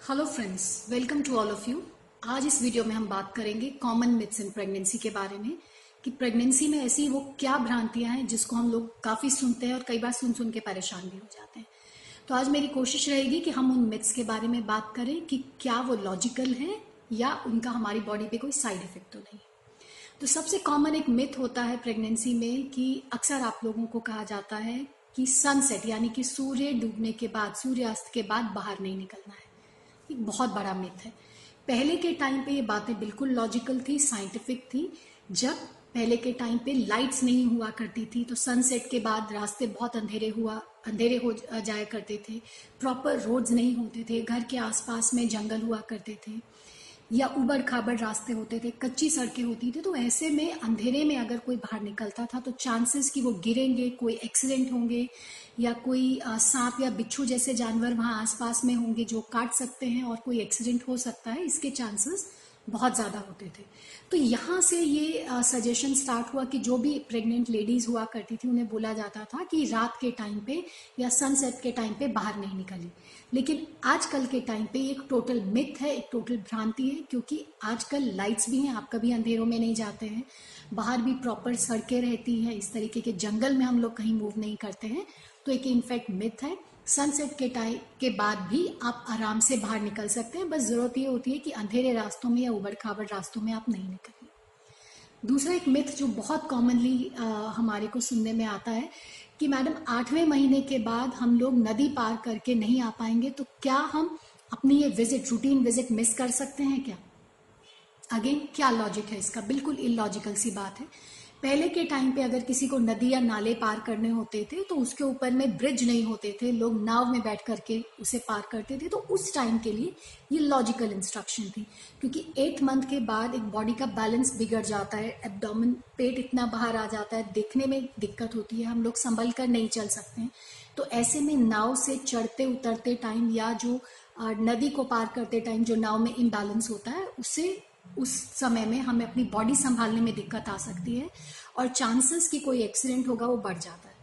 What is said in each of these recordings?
Hello friends welcome to all of you आज इस video में हम बात करेंगे कॉमन मिथ्स इन प्रेगनेंसी के बारे में, कि प्रेगनेंसी में ऐसी वो क्या भ्रांतियाँ हैं जिसको हम लोग काफ़ी सुनते हैं और कई बार सुन सुन के परेशान भी हो जाते हैं। तो आज मेरी कोशिश रहेगी कि हम उन मिथ्स के बारे में बात करें कि क्या वो लॉजिकल है या उनका हमारी बॉडी पे कोई साइड इफ़ेक्ट तो नहीं। तो सबसे कॉमन एक मिथ होता है प्रेगनेंसी में कि अक्सर आप लोगों को कहा जाता है कि सनसेट यानी कि सूर्य डूबने के बाद, सूर्यास्त के बाद बाहर नहीं निकलना है। एक बहुत बड़ा मिथ है। पहले के टाइम पे ये बातें बिल्कुल लॉजिकल थी साइंटिफिक थी। जब पहले के टाइम पे लाइट्स नहीं हुआ करती थी तो सनसेट के बाद रास्ते बहुत अंधेरे हुआ, अंधेरे हो जाया करते थे। प्रॉपर रोड्स नहीं होते थे, घर के आसपास में जंगल हुआ करते थे। या उबड़ खाबड़ रास्ते होते थे, कच्ची सड़कें होती थी तो ऐसे में, अंधेरे में अगर कोई बाहर निकलता था तो चांसेस कि वो गिरेंगे, कोई एक्सीडेंट होंगे, या कोई सांप या बिच्छू जैसे जानवर वहाँ आसपास में होंगे जो काट सकते हैं और कोई एक्सीडेंट हो सकता है, इसके चांसेस बहुत ज़्यादा होते थे। तो यहाँ से ये सजेशन स्टार्ट हुआ कि जो भी प्रेग्नेंट लेडीज़ हुआ करती थी, उन्हें बोला जाता था कि रात के टाइम पे या सनसेट के टाइम पे बाहर नहीं निकले लेकिन आजकल के टाइम पे एक टोटल मिथ है, एक टोटल भ्रांति है, क्योंकि आजकल लाइट्स भी हैं, आप कभी अंधेरों में नहीं जाते हैं। बाहर भी प्रॉपर सड़कें रहती हैं, इस तरीके के जंगल में हम लोग कहीं मूव नहीं करते हैं। तो एक इनफैक्ट मिथ है सनसेट के टाइम के बाद भी आप आराम से बाहर निकल सकते हैं। बस ज़रूरत ये होती है कि अंधेरे रास्तों में या उबड़ खाबड़ रास्तों में आप नहीं निकलें दूसरा एक मिथ जो बहुत कॉमनली हमारे को सुनने में आता है कि मैडम, आठवें महीने के बाद हम लोग नदी पार करके नहीं आ पाएँगे तो क्या हम अपनी ये विज़िट रूटीन विज़िट मिस कर सकते हैं क्या? अगेन क्या लॉजिक है इसका? बिल्कुल इलॉजिकल सी बात है। पहले के टाइम पे अगर किसी को नदी या नाले पार करने होते थे तो उसके ऊपर में ब्रिज नहीं होते थे। लोग नाव में बैठ करके उसे पार करते थे। तो उस टाइम के लिए ये लॉजिकल इंस्ट्रक्शन थी। क्योंकि एट मंथ के बाद एक बॉडी का बैलेंस बिगड़ जाता है एब्डोमिन पेट इतना बाहर आ जाता है, देखने में दिक्कत होती है, हम लोग संभल कर नहीं चल सकते हैं। तो ऐसे में नाव से चढ़ते उतरते टाइम या जो नदी को पार करते टाइम जो नाव में इम्बैलेंस होता है, उसे उस समय में हमें अपनी बॉडी संभालने में दिक्कत आ सकती है और चांसेस कि कोई एक्सीडेंट होगा वो बढ़ जाता है।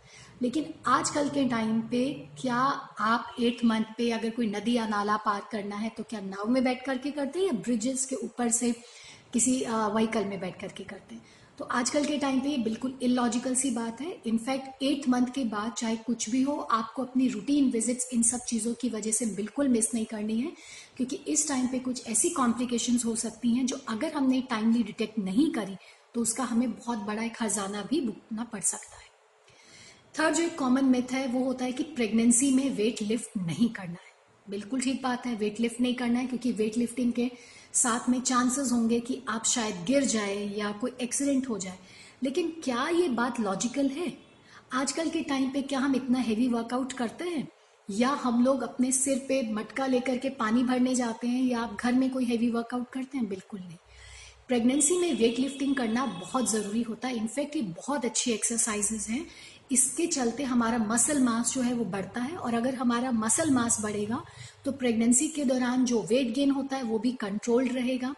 लेकिन आजकल के टाइम पे क्या आप एट मंथ पे अगर कोई नदी या नाला पार करना है तो क्या नाव में बैठ करके करते हैं या ब्रिजेस के ऊपर से किसी व्हीकल में बैठ करके करते हैं? तो आजकल के टाइम पे ये बिल्कुल इलॉजिकल सी बात है। इनफैक्ट एट मंथ के बाद चाहे कुछ भी हो, आपको अपनी रूटीन विजिट्स इन सब चीज़ों की वजह से बिल्कुल मिस नहीं करनी है, क्योंकि इस टाइम पे कुछ ऐसी कॉम्प्लिकेशंस हो सकती हैं जो अगर हमने टाइमली डिटेक्ट नहीं करी तो उसका हमें बहुत बड़ा एक खजाना भी भुगतना पड़ सकता है। थर्ड जो एक कॉमन मिथ है, वो होता है कि प्रेगनेंसी में वेट लिफ्ट नहीं करना है। बिल्कुल ठीक बात है वेट लिफ्ट नहीं करना है क्योंकि वेट लिफ्टिंग के साथ में चांसेस होंगे कि आप शायद गिर जाए या कोई एक्सीडेंट हो जाए। लेकिन क्या ये बात लॉजिकल है? आजकल के टाइम पे क्या हम इतना हेवी वर्कआउट करते हैं? या हम लोग अपने सिर पे मटका लेकर के पानी भरने जाते हैं या आप घर में कोई हैवी वर्कआउट करते हैं? बिल्कुल नहीं। प्रेगनेंसी में वेट लिफ्टिंग करना बहुत ज़रूरी होता है। इनफैक्ट ये बहुत अच्छी एक्सरसाइजेज हैं। इसके चलते हमारा मसल मास जो है वो बढ़ता है और अगर हमारा मसल मास बढ़ेगा तो प्रेगनेंसी के दौरान जो वेट गेन होता है वो भी कंट्रोल्ड रहेगा।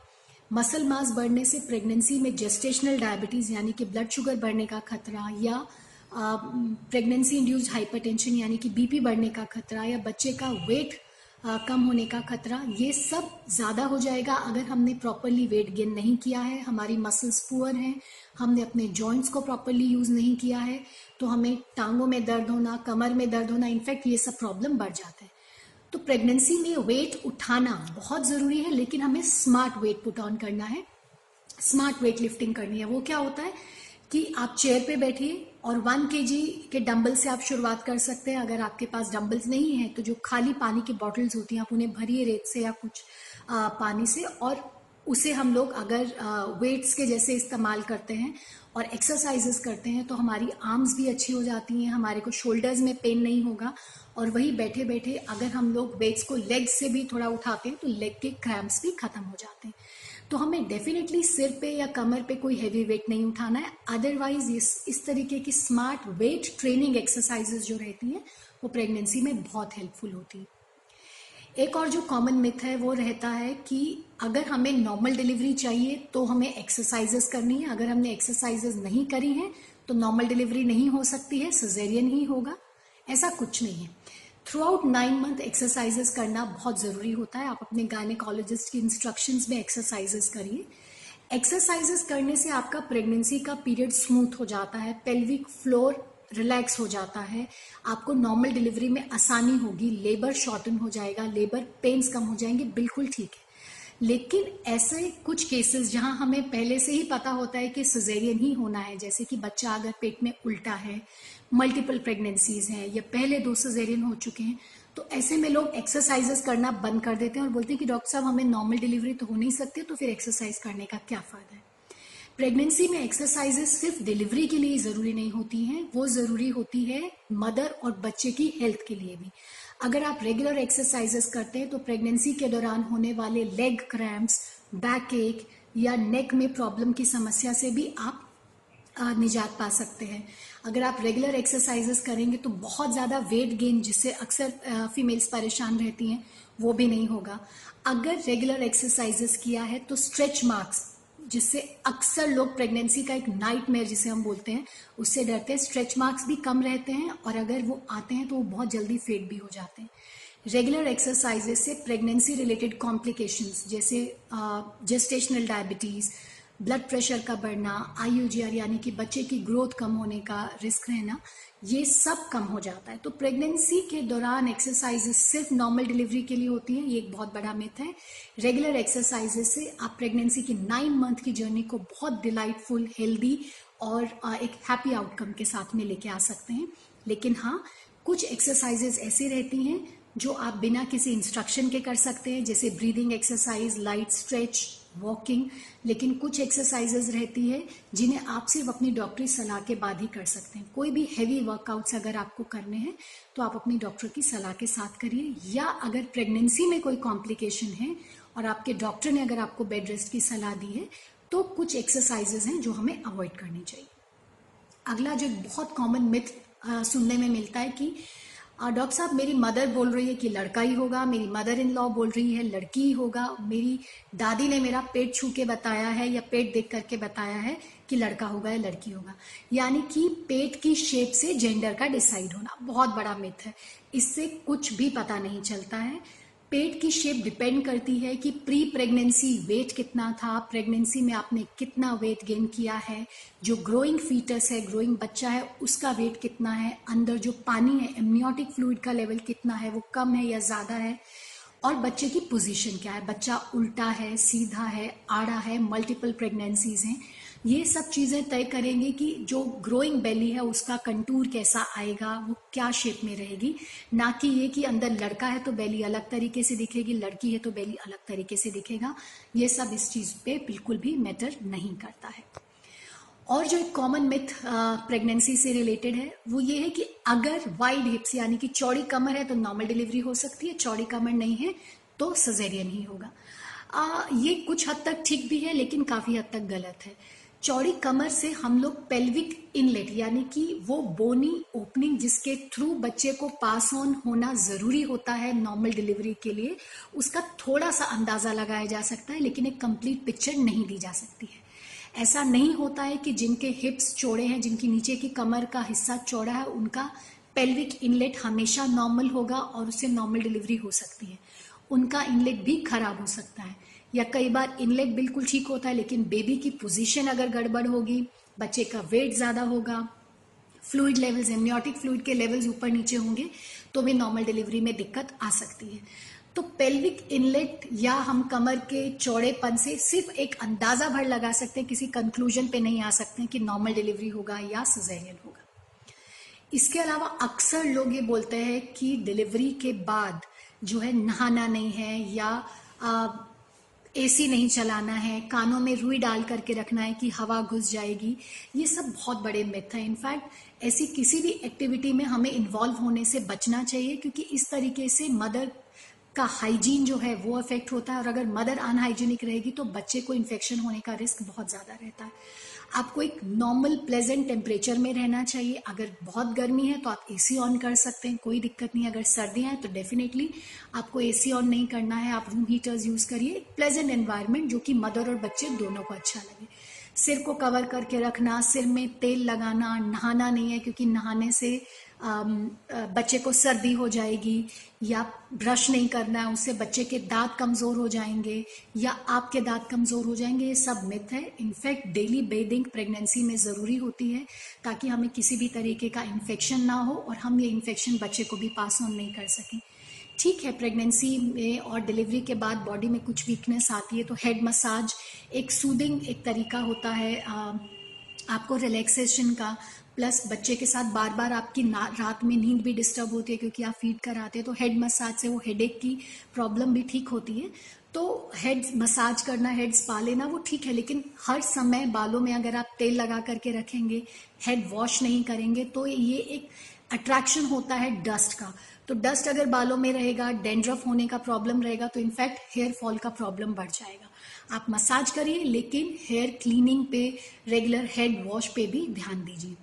मसल मास बढ़ने से प्रेगनेंसी में जेस्टेशनल डायबिटीज़ यानी कि ब्लड शुगर बढ़ने का खतरा या प्रेगनेंसी इंड्यूस्ड हाइपरटेंशन यानी कि बीपी बढ़ने का खतरा या बच्चे का वेट कम होने का खतरा, ये सब ज़्यादा हो जाएगा अगर हमने प्रॉपरली वेट गेन नहीं किया है। हमारी मसल्स पुअर हैं, हमने अपने जॉइंट्स को प्रॉपरली यूज़ नहीं किया है तो हमें टांगों में दर्द होना, कमर में दर्द होना इनफैक्ट ये सब प्रॉब्लम बढ़ जाता है। तो प्रेगनेंसी में वेट उठाना बहुत ज़रूरी है, लेकिन हमें स्मार्ट वेट पुट ऑन करना है। स्मार्ट वेट लिफ्टिंग करनी है। वो क्या होता है कि आप चेयर पे बैठिए और वन के जी के डम्बल से आप शुरुआत कर सकते हैं। अगर आपके पास डम्बल्स नहीं है तो जो खाली पानी की बॉटल्स होती हैं आप उन्हें भरिए रेत से या कुछ आ, पानी से और उसे हम लोग अगर वेट्स के जैसे इस्तेमाल करते हैं और एक्सरसाइजेस करते हैं तो हमारी आर्म्स भी अच्छी हो जाती हैं, हमारे को शोल्डर्स में पेन नहीं होगा। और वही बैठे बैठे अगर हम लोग वेट्स को लेग से भी थोड़ा उठाते हैं तो लेग के क्रैम्प्स भी खत्म हो जाते हैं। तो हमें डेफिनेटली सिर पे या कमर पे कोई हैवी वेट नहीं उठाना है। अदरवाइज़ इस इस तरीके की स्मार्ट वेट ट्रेनिंग एक्सरसाइजेस जो रहती हैं, वो प्रेगनेंसी में बहुत हेल्पफुल होती है। एक और जो कॉमन मिथ है, वो रहता है कि अगर हमें नॉर्मल डिलीवरी चाहिए तो हमें एक्सरसाइजेस करनी है। अगर हमने एक्सरसाइजेस नहीं करी हैं तो नॉर्मल डिलीवरी नहीं हो सकती है सजेरियन ही होगा। ऐसा कुछ नहीं है। Throughout nine month exercises करना बहुत ज़रूरी होता है। आप अपने गायनिकोलॉजिस्ट की इंस्ट्रक्शंस में एक्सरसाइजेस करिए। एक्सरसाइजेस करने से आपका प्रेगनेंसी का पीरियड स्मूथ हो जाता है। पेल्विक फ्लोर रिलैक्स हो जाता है। आपको नॉर्मल डिलीवरी में आसानी होगी, लेबर शॉर्टन हो जाएगा, लेबर पेन्स कम हो जाएँगे, बिल्कुल ठीक है। लेकिन ऐसे कुछ केसेस जहाँ हमें पहले से ही पता होता है कि सजेरियन ही होना है, जैसे कि बच्चा अगर पेट में उल्टा है मल्टीपल प्रेगनेंसीज हैं, या पहले दो सजेरियन हो चुके हैं तो ऐसे में लोग एक्सरसाइजेस करना बंद कर देते हैं और बोलते हैं कि डॉक्टर साहब, हमें नॉर्मल डिलीवरी तो हो नहीं सकती तो फिर एक्सरसाइज करने का क्या फ़ायदा है? प्रेगनेंसी में एक्सरसाइजेस सिर्फ़ डिलीवरी के लिए ज़रूरी नहीं होती हैं, वो ज़रूरी होती है मदर और बच्चे की हेल्थ के लिए भी। अगर आप रेगुलर एक्सरसाइजेस करते हैं तो प्रेगनेंसी के दौरान होने वाले लेग क्रैम्प्स बैक एक या नेक में प्रॉब्लम की समस्या से भी आप निजात पा सकते हैं। अगर आप रेगुलर एक्सरसाइजेस करेंगे तो बहुत ज़्यादा वेट गेन जिससे अक्सर फीमेल्स परेशान रहती हैं, वो भी नहीं होगा। अगर रेगुलर एक्सरसाइजेस किया है तो स्ट्रेच मार्क्स जिससे अक्सर लोग प्रेगनेंसी का एक नाइट मेयर जिसे हम बोलते हैं, उससे डरते हैं। स्ट्रेच मार्क्स भी कम रहते हैं और अगर वो आते हैं तो वो बहुत जल्दी फेड भी हो जाते हैं। रेगुलर एक्सरसाइजेस से प्रेगनेंसी रिलेटेड कॉम्प्लिकेशंस जैसे जेस्टेशनल डायबिटीज़ ब्लड प्रेशर का बढ़ना आईयूजीआर यानी कि बच्चे की ग्रोथ कम होने का रिस्क रहना, ये सब कम हो जाता है। तो प्रेगनेंसी के दौरान एक्सरसाइजेस सिर्फ़ नॉर्मल डिलीवरी के लिए होती है, ये एक बहुत बड़ा मिथ है। रेगुलर एक्सरसाइजेस से आप प्रेगनेंसी की नाइन मंथ की जर्नी को बहुत डिलाइटफुल हेल्दी और एक हैप्पी आउटकम के साथ में लेके आ सकते हैं। लेकिन हाँ कुछ एक्सरसाइजेस ऐसी रहती हैं जो आप बिना किसी इंस्ट्रक्शन के कर सकते हैं, जैसे breathing exercise light stretch walking लेकिन कुछ एक्सरसाइजेज रहती है जिन्हें आप सिर्फ़ अपनी डॉक्टरी सलाह के बाद ही कर सकते हैं। कोई भी हैवी वर्कआउट्स अगर आपको करने हैं तो आप अपनी डॉक्टर की सलाह के साथ करिए। या अगर प्रेगनेंसी में कोई कॉम्प्लिकेशन है और आपके डॉक्टर ने अगर आपको बेड रेस्ट की सलाह दी है तो कुछ एक्सरसाइजेज हैं जो हमें अवॉइड करनी चाहिए। अगला जो बहुत कॉमन मिथ सुनने में मिलता है कि डॉक्टर साहब, मेरी मदर बोल रही है कि लड़का ही होगा, मेरी मदर इन लॉ बोल रही है, लड़की ही होगा। मेरी दादी ने मेरा पेट छू के बताया है या पेट देख करके बताया है कि लड़का होगा या लड़की होगा। यानी कि पेट की शेप से जेंडर का डिसाइड होना, बहुत बड़ा मिथ है। इससे कुछ भी पता नहीं चलता है। पेट की शेप डिपेंड करती है कि प्री प्रेगनेंसी वेट कितना था प्रेगनेंसी में आपने कितना वेट गेन किया है, जो ग्रोइंग फीटस है ग्रोइंग बच्चा है, उसका वेट कितना है, अंदर जो पानी है एमनियोटिक फ्लूड का लेवल कितना है, वो कम है या ज़्यादा है, और बच्चे की पोजीशन क्या है? बच्चा उल्टा है, सीधा है, आड़ा है मल्टीपल प्रेगनेंसीज हैं। ये सब चीज़ें तय करेंगे कि जो ग्रोइंग बेली है उसका कंटूर कैसा आएगा वो क्या शेप में रहेगी। ना कि ये कि अंदर लड़का है तो बेली अलग तरीके से दिखेगी लड़की है तो बेली अलग तरीके से दिखेगा। ये सब इस चीज़ पे बिल्कुल भी मैटर नहीं करता है। और जो एक कॉमन मिथ प्रेगनेंसी से रिलेटेड है वो ये है कि अगर वाइड हिप्स यानी कि चौड़ी कमर है तो नॉर्मल डिलीवरी हो सकती है चौड़ी कमर नहीं है तो सजेरियन ही होगा। आ, ये कुछ हद तक ठीक भी है लेकिन काफ़ी हद तक गलत है। चौड़ी कमर से हम लोग पेल्विक इनलेट यानी कि वो बोनी ओपनिंग जिसके थ्रू बच्चे को पास ऑन होना ज़रूरी होता है नॉर्मल डिलीवरी के लिए, उसका थोड़ा सा अंदाज़ा लगाया जा सकता है, लेकिन एक कंप्लीट पिक्चर नहीं दी जा सकती है। ऐसा नहीं होता है कि जिनके हिप्स चौड़े हैं, जिनकी नीचे की कमर का हिस्सा चौड़ा है, उनका पेल्विक इनलेट हमेशा नॉर्मल होगा और उससे नॉर्मल डिलीवरी हो सकती है। उनका इनलेट भी खराब हो सकता है। या कई बार इनलेट बिल्कुल ठीक होता है, लेकिन बेबी की पोजीशन अगर गड़बड़ होगी, बच्चे का वेट ज़्यादा होगा फ्लूड लेवल्स एमनियोटिक फ्लूड के लेवल्स ऊपर नीचे होंगे तो भी नॉर्मल डिलीवरी में दिक्कत आ सकती है। तो पेल्विक इनलेट या हम कमर के चौड़ेपन से सिर्फ़ एक अंदाज़ा भर लगा सकते हैं, किसी कंक्लूजन पे नहीं आ सकते कि नॉर्मल डिलीवरी होगा या सजेरियन होगा। इसके अलावा अक्सर लोग ये बोलते हैं कि डिलीवरी के बाद जो है नहाना नहीं है या एसी नहीं चलाना है, कानों में रुई डाल करके रखना है कि हवा घुस जाएगी, ये सब बहुत बड़े मिथ हैं। इनफैक्ट ऐसी किसी भी एक्टिविटी में हमें इन्वॉल्व होने से बचना चाहिए क्योंकि इस तरीके से मदर का हाइजीन जो है वो अफेक्ट होता है और अगर मदर अनहाइजीनिक रहेगी तो बच्चे को इन्फेक्शन होने का रिस्क बहुत ज़्यादा रहता है। आपको एक नॉर्मल प्लेजेंट टेम्परेचर में रहना चाहिए। अगर बहुत गर्मी है तो आप एसी ऑन कर सकते हैं, कोई दिक्कत नहीं। अगर सर्दियाँ हैं तो डेफिनेटली आपको एसी ऑन नहीं करना है। आप रूम हीटर्स यूज़ करिए। प्लेजेंट एनवायरमेंट जो कि मदर और बच्चे दोनों को अच्छा लगे। सिर को कवर करके रखना, सिर में तेल लगाना, नहाना नहीं है क्योंकि नहाने से बच्चे को सर्दी हो जाएगी या ब्रश नहीं करना है, उससे बच्चे के दांत कमज़ोर हो जाएँगे या आपके दांत कमज़ोर हो जाएँगे। ये सब मिथ है। इनफैक्ट डेली बेदिंग प्रेगनेंसी में ज़रूरी होती है ताकि हमें किसी भी तरीके का इन्फेक्शन ना हो और हम ये इन्फेक्शन बच्चे को भी पास ऑन नहीं कर सकें। ठीक है प्रेगनेंसी में और डिलीवरी के बाद बॉडी में कुछ वीकनेस आती है तो हेड मसाज एक सूदिंग एक तरीका होता है आ, आपको रिलैक्सेशन का प्लस बच्चे के साथ बार बार आपकी रात में नींद भी डिस्टर्ब होती है क्योंकि आप फ़ीड कराते हैं तो हेड मसाज से वो हेडेक की प्रॉब्लम भी ठीक होती है। तो हेड मसाज करना हेड स्पा लेना वो ठीक है लेकिन हर समय बालों में अगर आप तेल लगा करके रखेंगे हेड वॉश नहीं करेंगे तो ये एक अट्रैक्शन होता है डस्ट का। तो डस्ट अगर बालों में रहेगा डेंड्रफ होने का प्रॉब्लम रहेगा तो इनफैक्ट हेयर फॉल का प्रॉब्लम बढ़ जाएगा। आप मसाज करिए लेकिन हेयर क्लीनिंग पे रेगुलर हेड वॉश पे भी ध्यान दीजिए।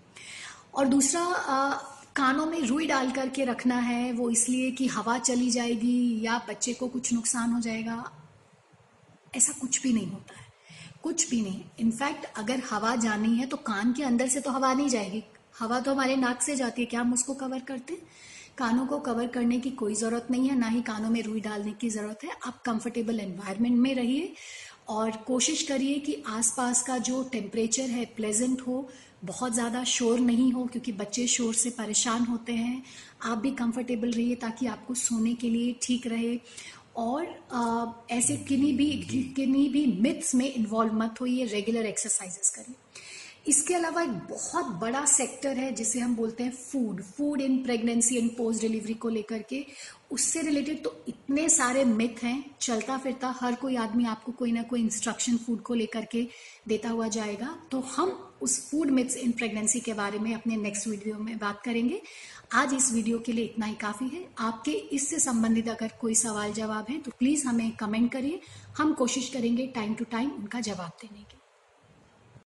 और दूसरा आ, कानों में रुई डाल करके रखना है वो इसलिए कि हवा चली जाएगी या बच्चे को कुछ नुकसान हो जाएगा। ऐसा कुछ भी नहीं होता है। कुछ भी नहीं। इनफैक्ट अगर हवा जानी है तो कान के अंदर से तो हवा नहीं जाएगी। हवा तो हमारे नाक से जाती है। क्या हम उसको कवर करते हैं? कानों को कवर करने की कोई ज़रूरत नहीं है ना ही कानों में रुई डालने की ज़रूरत है। आप कंफर्टेबल एनवायरनमेंट में रहिए और कोशिश करिए कि आसपास का जो टेम्परेचर है प्लेजेंट हो बहुत ज़्यादा शोर नहीं हो क्योंकि बच्चे शोर से परेशान होते हैं। आप भी कंफर्टेबल रहिए ताकि आपको सोने के लिए ठीक रहे। और आ, ऐसे किन्हीं भी किन्हीं भी मिथ्स में इन्वॉल्व मत होइए रेगुलर एक्सरसाइजेस करिए। इसके अलावा एक बहुत बड़ा सेक्टर है जिसे हम बोलते हैं food food in pregnancy and post delivery को लेकर के। उससे रिलेटेड तो इतने सारे मिथ हैं, चलता फिरता हर कोई आदमी आपको कोई ना कोई इंस्ट्रक्शन फ़ूड को लेकर के देता हुआ जाएगा। तो हम उस फ़ूड मिथ्स इन प्रेगनेंसी के बारे में अपने नेक्स्ट वीडियो में बात करेंगे। आज इस वीडियो के लिए इतना ही काफ़ी है। आपके इससे संबंधित अगर कोई सवाल जवाब है तो प्लीज़ हमें कमेंट करिए। हम कोशिश करेंगे टाइम टू टाइम उनका जवाब देने की।